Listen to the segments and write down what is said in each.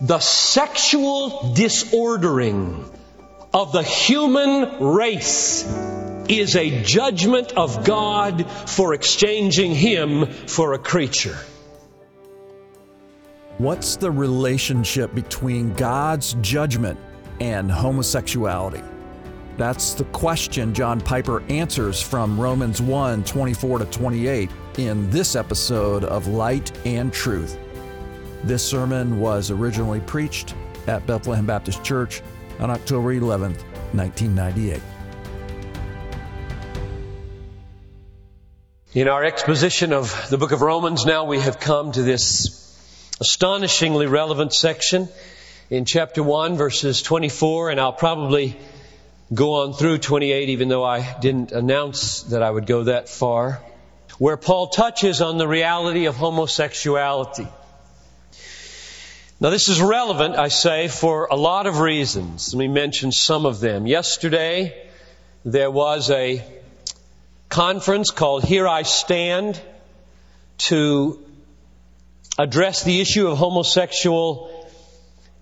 the sexual disordering of the human race is a judgment of God for exchanging Him for a creature. What's the relationship between God's judgment and homosexuality? That's the question John Piper answers from Romans 1 24 to 28 in this episode of Light and Truth. This sermon was originally preached at Bethlehem Baptist Church on October 11, 1998. In our exposition of the book of Romans, now we have come to this astonishingly relevant section in chapter 1, verses 24, and I'll probably go on through 28, even though I didn't announce that I would go that far, where Paul touches on the reality of homosexuality. Now, this is relevant, I say, for a lot of reasons. Let me mention some of them. Yesterday, there was a conference called Here I Stand to address the issue of homosexual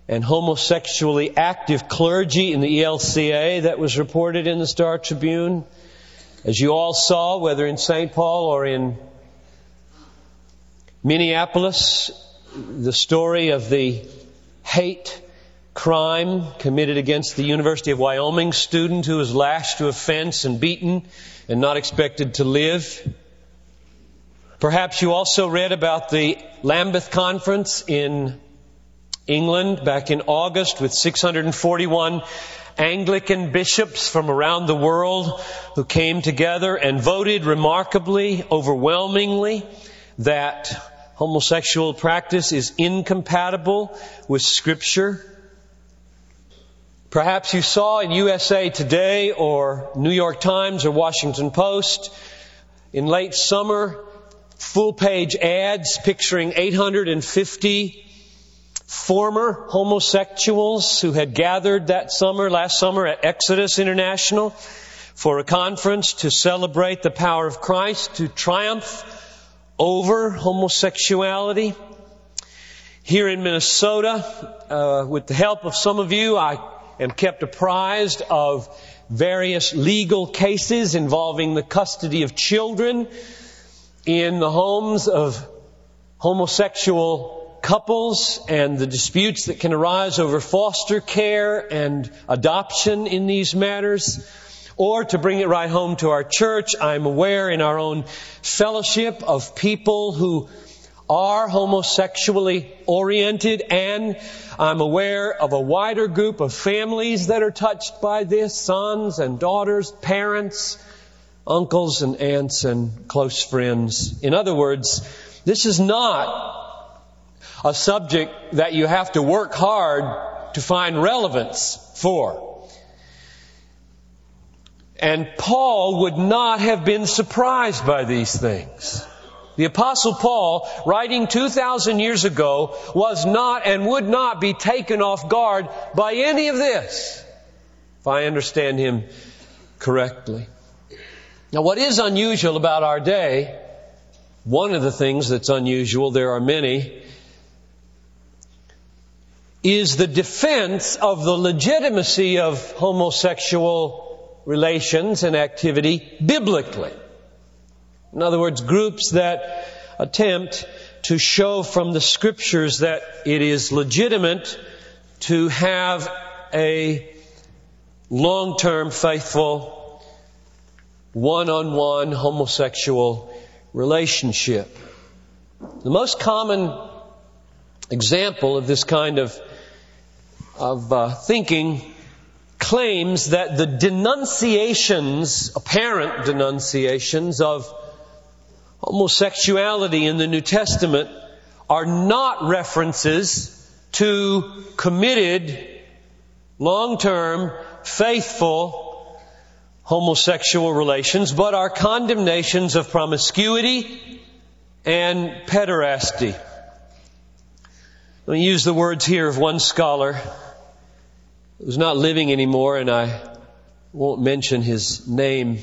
and homosexually active clergy in the ELCA that was reported in the Star Tribune. As you all saw, whether in St. Paul or in Minneapolis, the story of the hate crime committed against the University of Wyoming student who was lashed to a fence and beaten and not expected to live. Perhaps you also read about the Lambeth Conference in England back in August with 641 Anglican bishops from around the world who came together and voted remarkably, overwhelmingly, that homosexual practice is incompatible with Scripture. Perhaps you saw in USA Today or New York Times or Washington Post in late summer full page ads picturing 850 former homosexuals who had gathered that summer, last summer at Exodus International for a conference to celebrate the power of Christ to triumph over homosexuality. Here in Minnesota, uh, with the help of some of you, I am kept apprised of various legal cases involving the custody of children in the homes of homosexual couples and the disputes that can arise over foster care and adoption in these matters. Or to bring it right home to our church, I'm aware in our own fellowship of people who are homosexually oriented and I'm aware of a wider group of families that are touched by this, sons and daughters, parents, uncles and aunts and close friends. In other words, this is not a subject that you have to work hard to find relevance for. And Paul would not have been surprised by these things. The apostle Paul, writing 2,000 years ago, was not and would not be taken off guard by any of this, if I understand him correctly. Now what is unusual about our day, one of the things that's unusual, there are many, is the defense of the legitimacy of homosexual relations and activity biblically. In other words, groups that attempt to show from the scriptures that it is legitimate to have a long-term faithful one-on-one homosexual relationship. The most common example of this kind of of uh, thinking claims that the denunciations, apparent denunciations of homosexuality in the New Testament are not references to committed, long-term, faithful homosexual relations, but are condemnations of promiscuity and pederasty. Let me use the words here of one scholar who's not living anymore, and I won't mention his name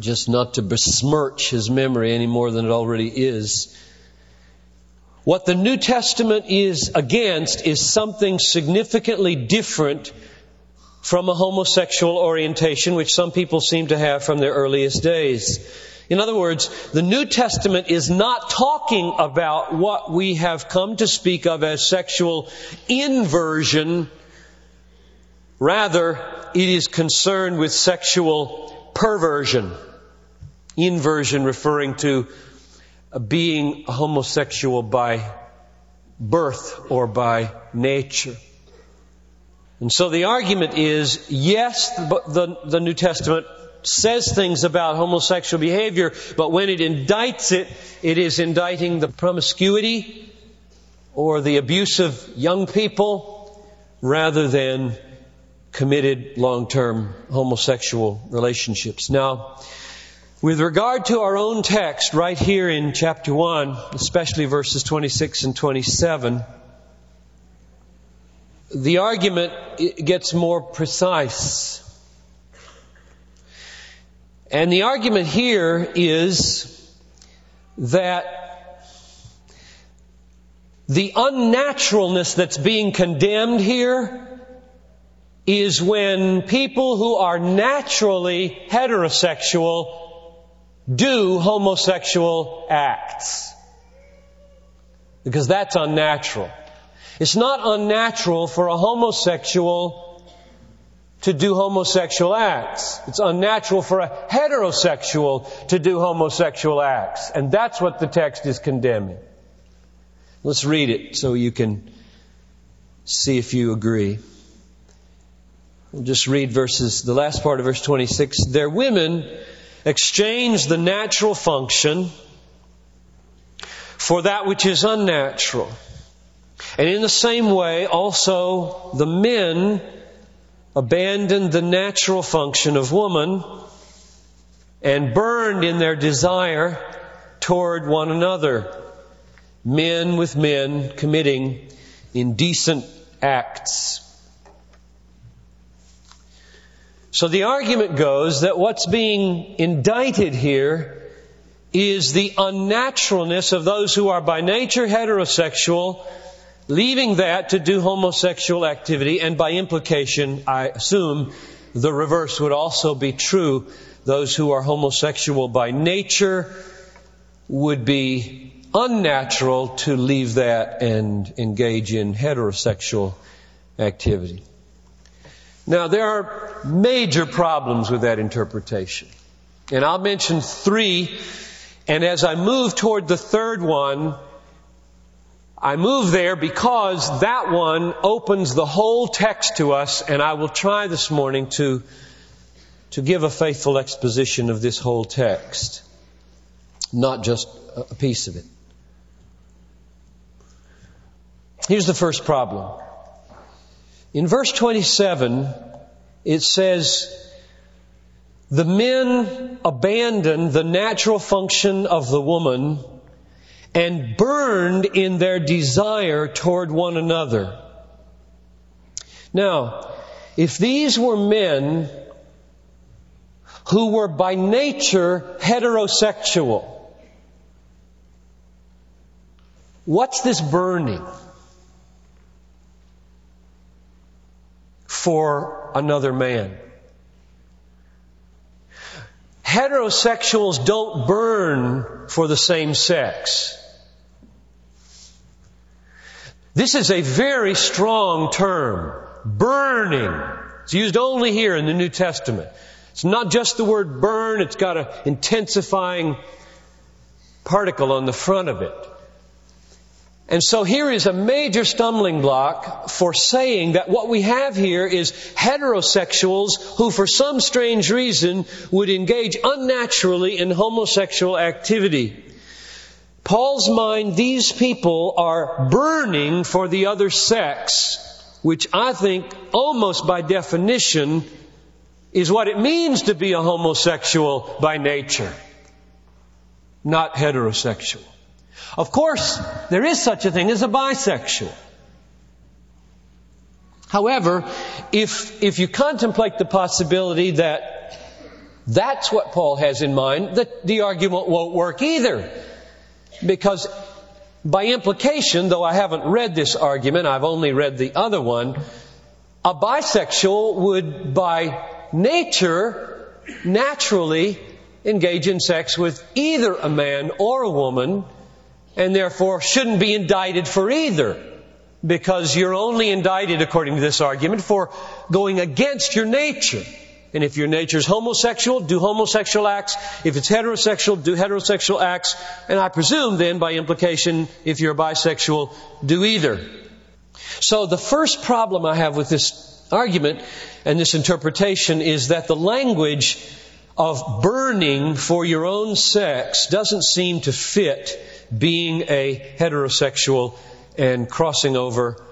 just not to besmirch his memory any more than it already is. What the New Testament is against is something significantly different from a homosexual orientation, which some people seem to have from their earliest days. In other words, the New Testament is not talking about what we have come to speak of as sexual inversion. Rather, it is concerned with sexual perversion. Inversion referring to being homosexual by birth or by nature. And so the argument is, yes, the, the, New Testament says things about homosexual behavior, but when it indicts it, it is indicting the promiscuity or the abuse of young people rather than committed long-term homosexual relationships. Now, with regard to our own text, right here in chapter 1, especially verses 26 and 27, the argument gets more precise. And the argument here is that the unnaturalness that's being condemned here is when people who are naturally heterosexual do homosexual acts. Because that's unnatural. It's not unnatural for a homosexual to do homosexual acts. It's unnatural for a heterosexual to do homosexual acts. And that's what the text is condemning. Let's read it so you can see if you agree. Just read verses, the last part of verse 26. Their women exchange the natural function for that which is unnatural. And in the same way, also, the men abandoned the natural function of woman and burned in their desire toward one another. Men with men committing indecent acts. So the argument goes that what's being indicted here is the unnaturalness of those who are by nature heterosexual, leaving that to do homosexual activity, and by implication, I assume the reverse would also be true. Those who are homosexual by nature would be unnatural to leave that and engage in heterosexual activity. Now, there are major problems with that interpretation. And I'll mention three. And as I move toward the third one, I move there because that one opens the whole text to us, and I will try this morning to, to give a faithful exposition of this whole text, not just a piece of it. Here's the first problem. In verse 27, it says, the men abandoned the natural function of the woman and burned in their desire toward one another. Now, if these were men who were by nature heterosexual, what's this burning? For another man. Heterosexuals don't burn for the same sex. This is a very strong term. Burning. It's used only here in the New Testament. It's not just the word burn, it's got an intensifying particle on the front of it. And so here is a major stumbling block for saying that what we have here is heterosexuals who for some strange reason would engage unnaturally in homosexual activity. Paul's mind, these people are burning for the other sex, which I think almost by definition is what it means to be a homosexual by nature, not heterosexual. Of course, there is such a thing as a bisexual. However, if, if you contemplate the possibility that that's what Paul has in mind, that the argument won't work either. Because By implication, though I haven't read this argument, I've only read the other one, a bisexual would by nature naturally engage in sex with either a man or a woman and therefore shouldn't be indicted for either because you're only indicted according to this argument for going against your nature. And if your nature is homosexual, do homosexual acts. If it's heterosexual, do heterosexual acts. And I presume then, by implication, if you're bisexual, do either. So the first problem I have with this argument and this interpretation is that the language of burning for your own sex doesn't seem to fit being a heterosexual and crossing over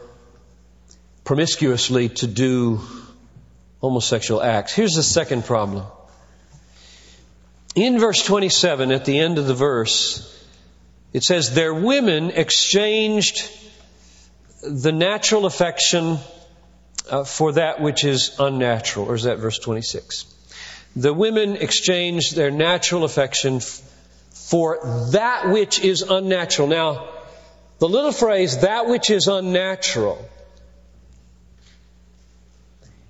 promiscuously to do homosexual acts. Here's the second problem. In verse 27, at the end of the verse, it says, Their women exchanged the natural affection uh, for that which is unnatural. Or is that verse 26? The women exchanged their natural affection f- for that which is unnatural. Now, the little phrase, that which is unnatural,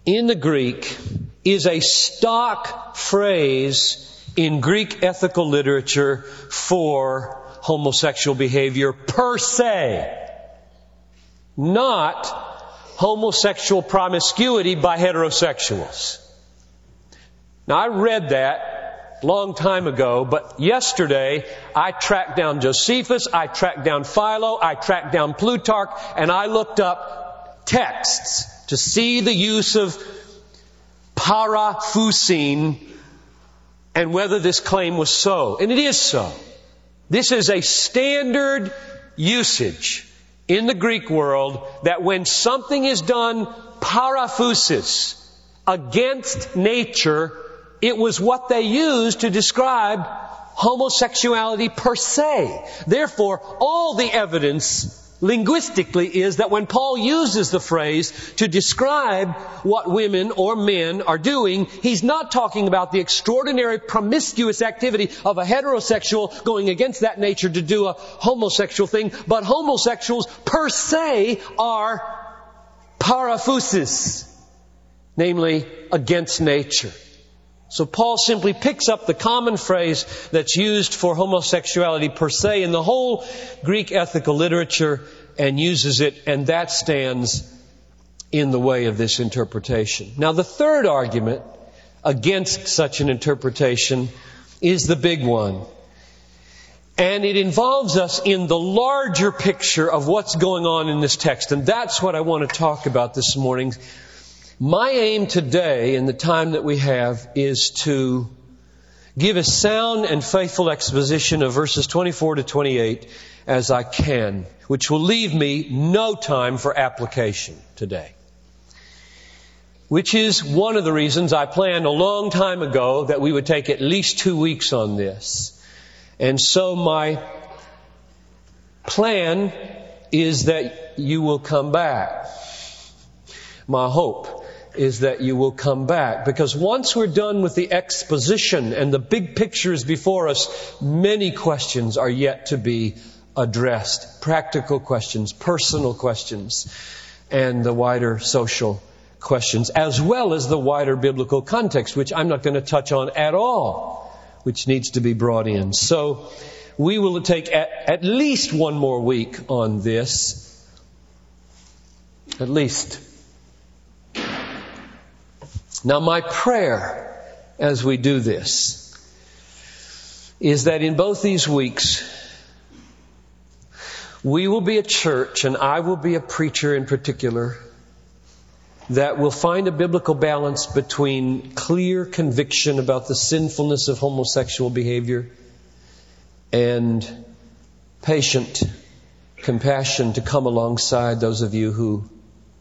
in the Greek is a stock phrase in Greek ethical literature for homosexual behavior per se. Not homosexual promiscuity by heterosexuals. Now I read that long time ago, but yesterday I tracked down Josephus, I tracked down Philo, I tracked down Plutarch, and I looked up texts to see the use of paraphusin and whether this claim was so. And it is so. This is a standard usage in the Greek world that when something is done paraphusis, against nature, it was what they used to describe homosexuality per se. Therefore, all the evidence linguistically is that when Paul uses the phrase to describe what women or men are doing, he's not talking about the extraordinary promiscuous activity of a heterosexual going against that nature to do a homosexual thing, but homosexuals per se are paraphusis, namely against nature. So Paul simply picks up the common phrase that's used for homosexuality per se in the whole Greek ethical literature and uses it, and that stands in the way of this interpretation. Now the third argument against such an interpretation is the big one. And it involves us in the larger picture of what's going on in this text. And that's what I want to talk about this morning my aim today, in the time that we have, is to give a sound and faithful exposition of verses 24 to 28 as I can, which will leave me no time for application today. Which is one of the reasons I planned a long time ago that we would take at least two weeks on this. And so my plan is that you will come back. My hope is that you will come back. Because once we're done with the exposition and the big picture is before us, many questions are yet to be addressed. Practical questions, personal questions, and the wider social questions, as well as the wider biblical context, which I'm not going to touch on at all, which needs to be brought in. So, we will take at, at least one more week on this. At least. Now, my prayer as we do this is that in both these weeks, we will be a church, and I will be a preacher in particular, that will find a biblical balance between clear conviction about the sinfulness of homosexual behavior and patient compassion to come alongside those of you who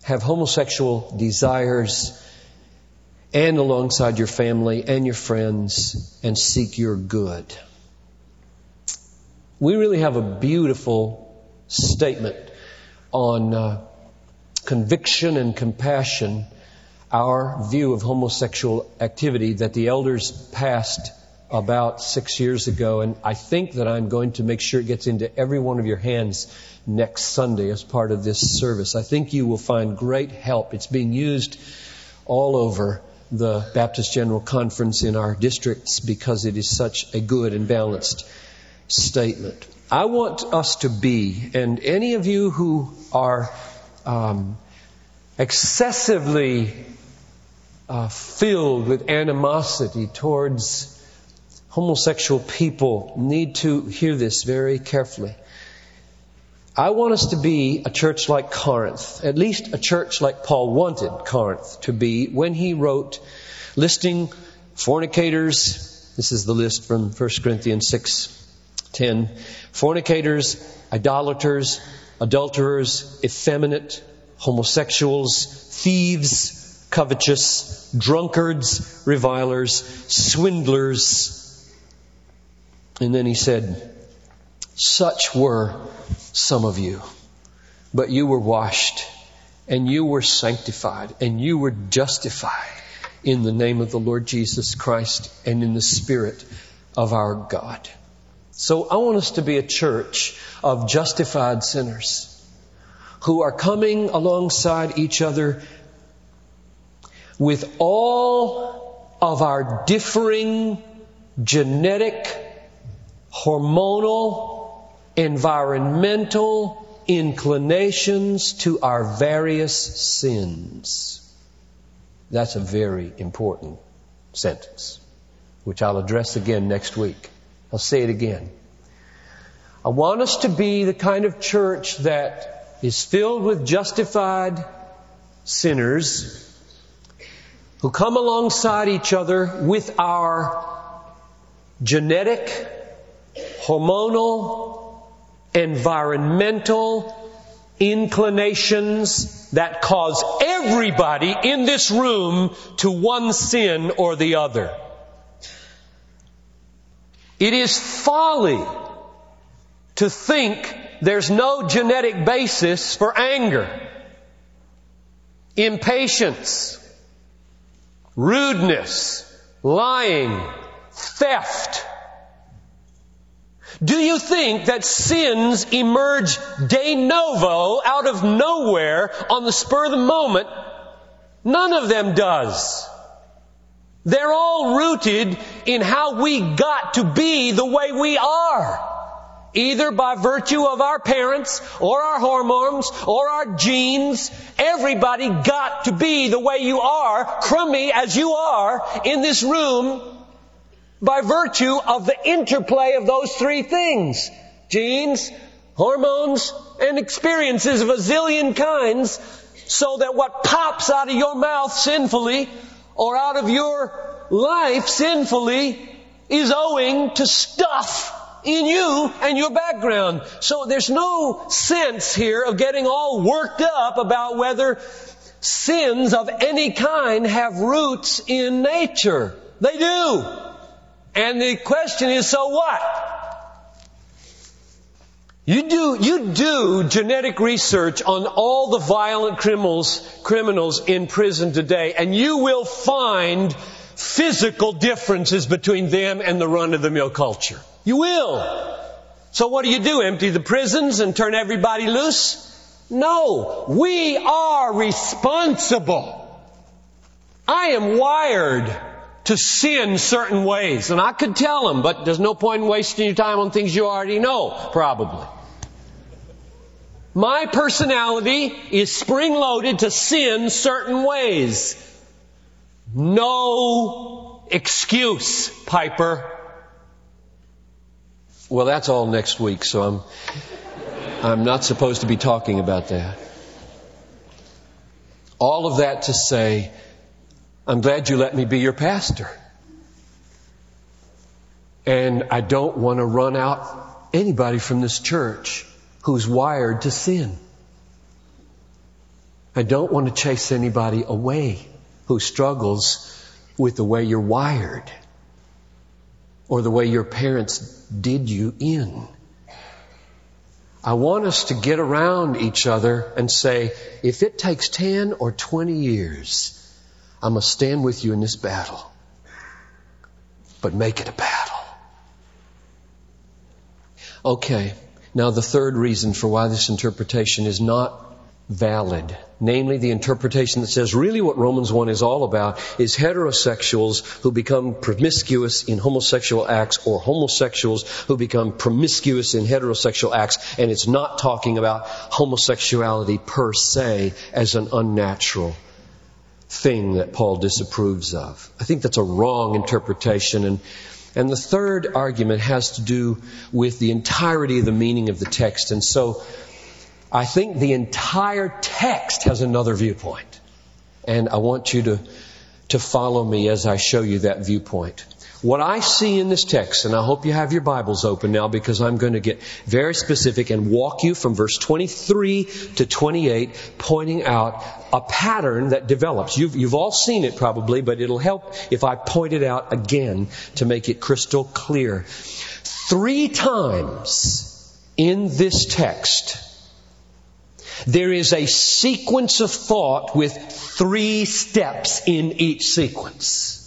have homosexual desires and alongside your family and your friends and seek your good. We really have a beautiful statement on uh, conviction and compassion, our view of homosexual activity that the elders passed about six years ago, and I think that I'm going to make sure it gets into every one of your hands next Sunday as part of this service. I think you will find great help. It's being used all over the Baptist General Conference in our districts because it is such a good and balanced statement. I want us to be, and any of you who are um, excessively uh, filled with animosity towards homosexual people need to hear this very carefully. I want us to be a church like Corinth, at least a church like Paul wanted Corinth to be when he wrote listing fornicators. This is the list from 1 Corinthians 6 10. Fornicators, idolaters, adulterers, effeminate, homosexuals, thieves, covetous, drunkards, revilers, swindlers. And then he said, such were some of you, but you were washed and you were sanctified and you were justified in the name of the Lord Jesus Christ and in the Spirit of our God. So I want us to be a church of justified sinners who are coming alongside each other with all of our differing genetic, hormonal, environmental inclinations to our various sins. That's a very important sentence, which I'll address again next week. I'll say it again. I want us to be the kind of church that is filled with justified sinners who come alongside each other with our genetic, hormonal, environmental inclinations that cause everybody in this room to one sin or the other. It is folly to think there's no genetic basis for anger, impatience, rudeness, lying, theft. Do you think that sins emerge de novo out of nowhere on the spur of the moment? None of them does. They're all rooted in how we got to be the way we are. Either by virtue of our parents, or our hormones, or our genes. Everybody got to be the way you are, crummy as you are, in this room, by virtue of the interplay of those three things. Genes, hormones, and experiences of a zillion kinds, so that what pops out of your mouth sinfully or out of your life sinfully is owing to stuff in you and your background. So there's no sense here of getting all worked up about whether sins of any kind have roots in nature. They do. And the question is, so what? You do, you do genetic research on all the violent criminals, criminals in prison today, and you will find physical differences between them and the run of the mill culture. You will. So what do you do? Empty the prisons and turn everybody loose? No. We are responsible. I am wired to sin certain ways. And I could tell them, but there's no point in wasting your time on things you already know, probably. My personality is spring loaded to sin certain ways. No excuse, Piper. Well, that's all next week, so I'm, I'm not supposed to be talking about that. All of that to say, I'm glad you let me be your pastor. And I don't want to run out anybody from this church who's wired to sin. I don't want to chase anybody away who struggles with the way you're wired or the way your parents did you in. I want us to get around each other and say, if it takes 10 or 20 years, I'm going to stand with you in this battle. But make it a battle. Okay, now the third reason for why this interpretation is not valid. Namely, the interpretation that says really what Romans 1 is all about is heterosexuals who become promiscuous in homosexual acts or homosexuals who become promiscuous in heterosexual acts, and it's not talking about homosexuality per se as an unnatural thing that Paul disapproves of. I think that's a wrong interpretation and and the third argument has to do with the entirety of the meaning of the text. And so I think the entire text has another viewpoint. And I want you to, to follow me as I show you that viewpoint. What I see in this text, and I hope you have your Bibles open now because I'm going to get very specific and walk you from verse 23 to 28, pointing out a pattern that develops. You've, you've all seen it probably, but it'll help if I point it out again to make it crystal clear. Three times in this text, there is a sequence of thought with three steps in each sequence.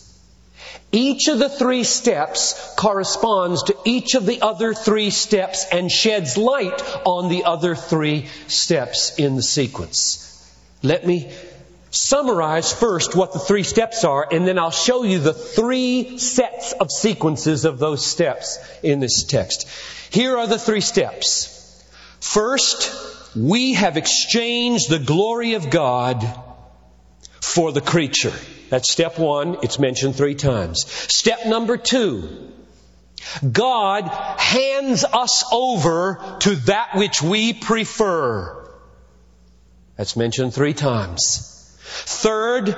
Each of the three steps corresponds to each of the other three steps and sheds light on the other three steps in the sequence. Let me summarize first what the three steps are, and then I'll show you the three sets of sequences of those steps in this text. Here are the three steps. First, we have exchanged the glory of God for the creature. That's step one. It's mentioned three times. Step number two. God hands us over to that which we prefer. That's mentioned three times. Third,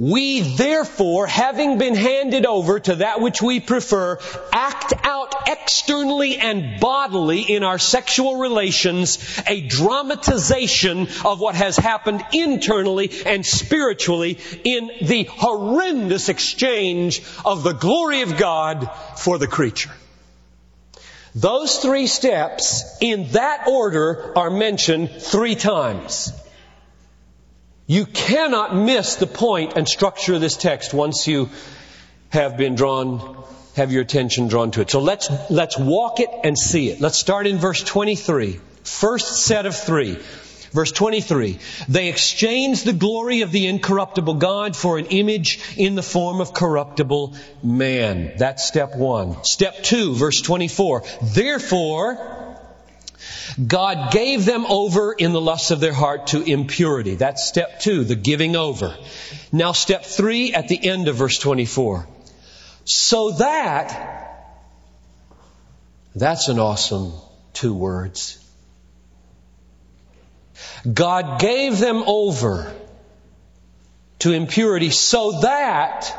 we therefore, having been handed over to that which we prefer, act out externally and bodily in our sexual relations a dramatization of what has happened internally and spiritually in the horrendous exchange of the glory of God for the creature. Those three steps in that order are mentioned three times. You cannot miss the point and structure of this text once you have been drawn, have your attention drawn to it. So let's, let's walk it and see it. Let's start in verse 23. First set of three. Verse 23. They exchanged the glory of the incorruptible God for an image in the form of corruptible man. That's step one. Step two, verse 24. Therefore, God gave them over in the lusts of their heart to impurity. That's step two, the giving over. Now step three at the end of verse 24. So that, that's an awesome two words. God gave them over to impurity so that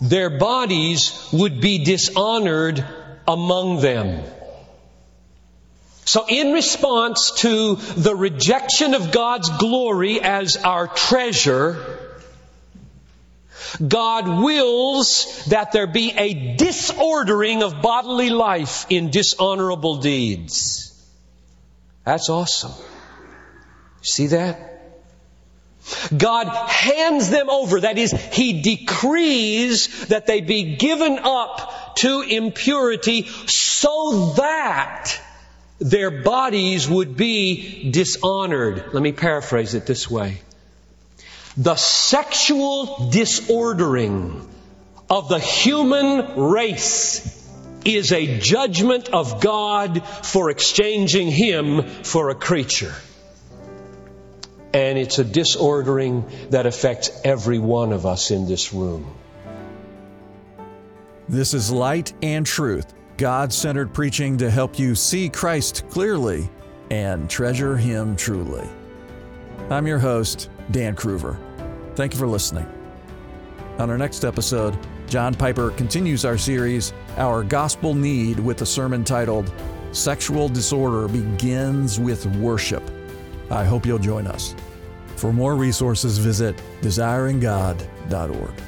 their bodies would be dishonored among them. So in response to the rejection of God's glory as our treasure, God wills that there be a disordering of bodily life in dishonorable deeds. That's awesome. See that? God hands them over. That is, He decrees that they be given up to impurity so that their bodies would be dishonored. Let me paraphrase it this way. The sexual disordering of the human race is a judgment of God for exchanging Him for a creature. And it's a disordering that affects every one of us in this room. This is Light and Truth God centered preaching to help you see Christ clearly and treasure Him truly. I'm your host, Dan Kruver. Thank you for listening. On our next episode, John Piper continues our series, Our Gospel Need, with a sermon titled Sexual Disorder Begins with Worship. I hope you'll join us. For more resources, visit desiringgod.org.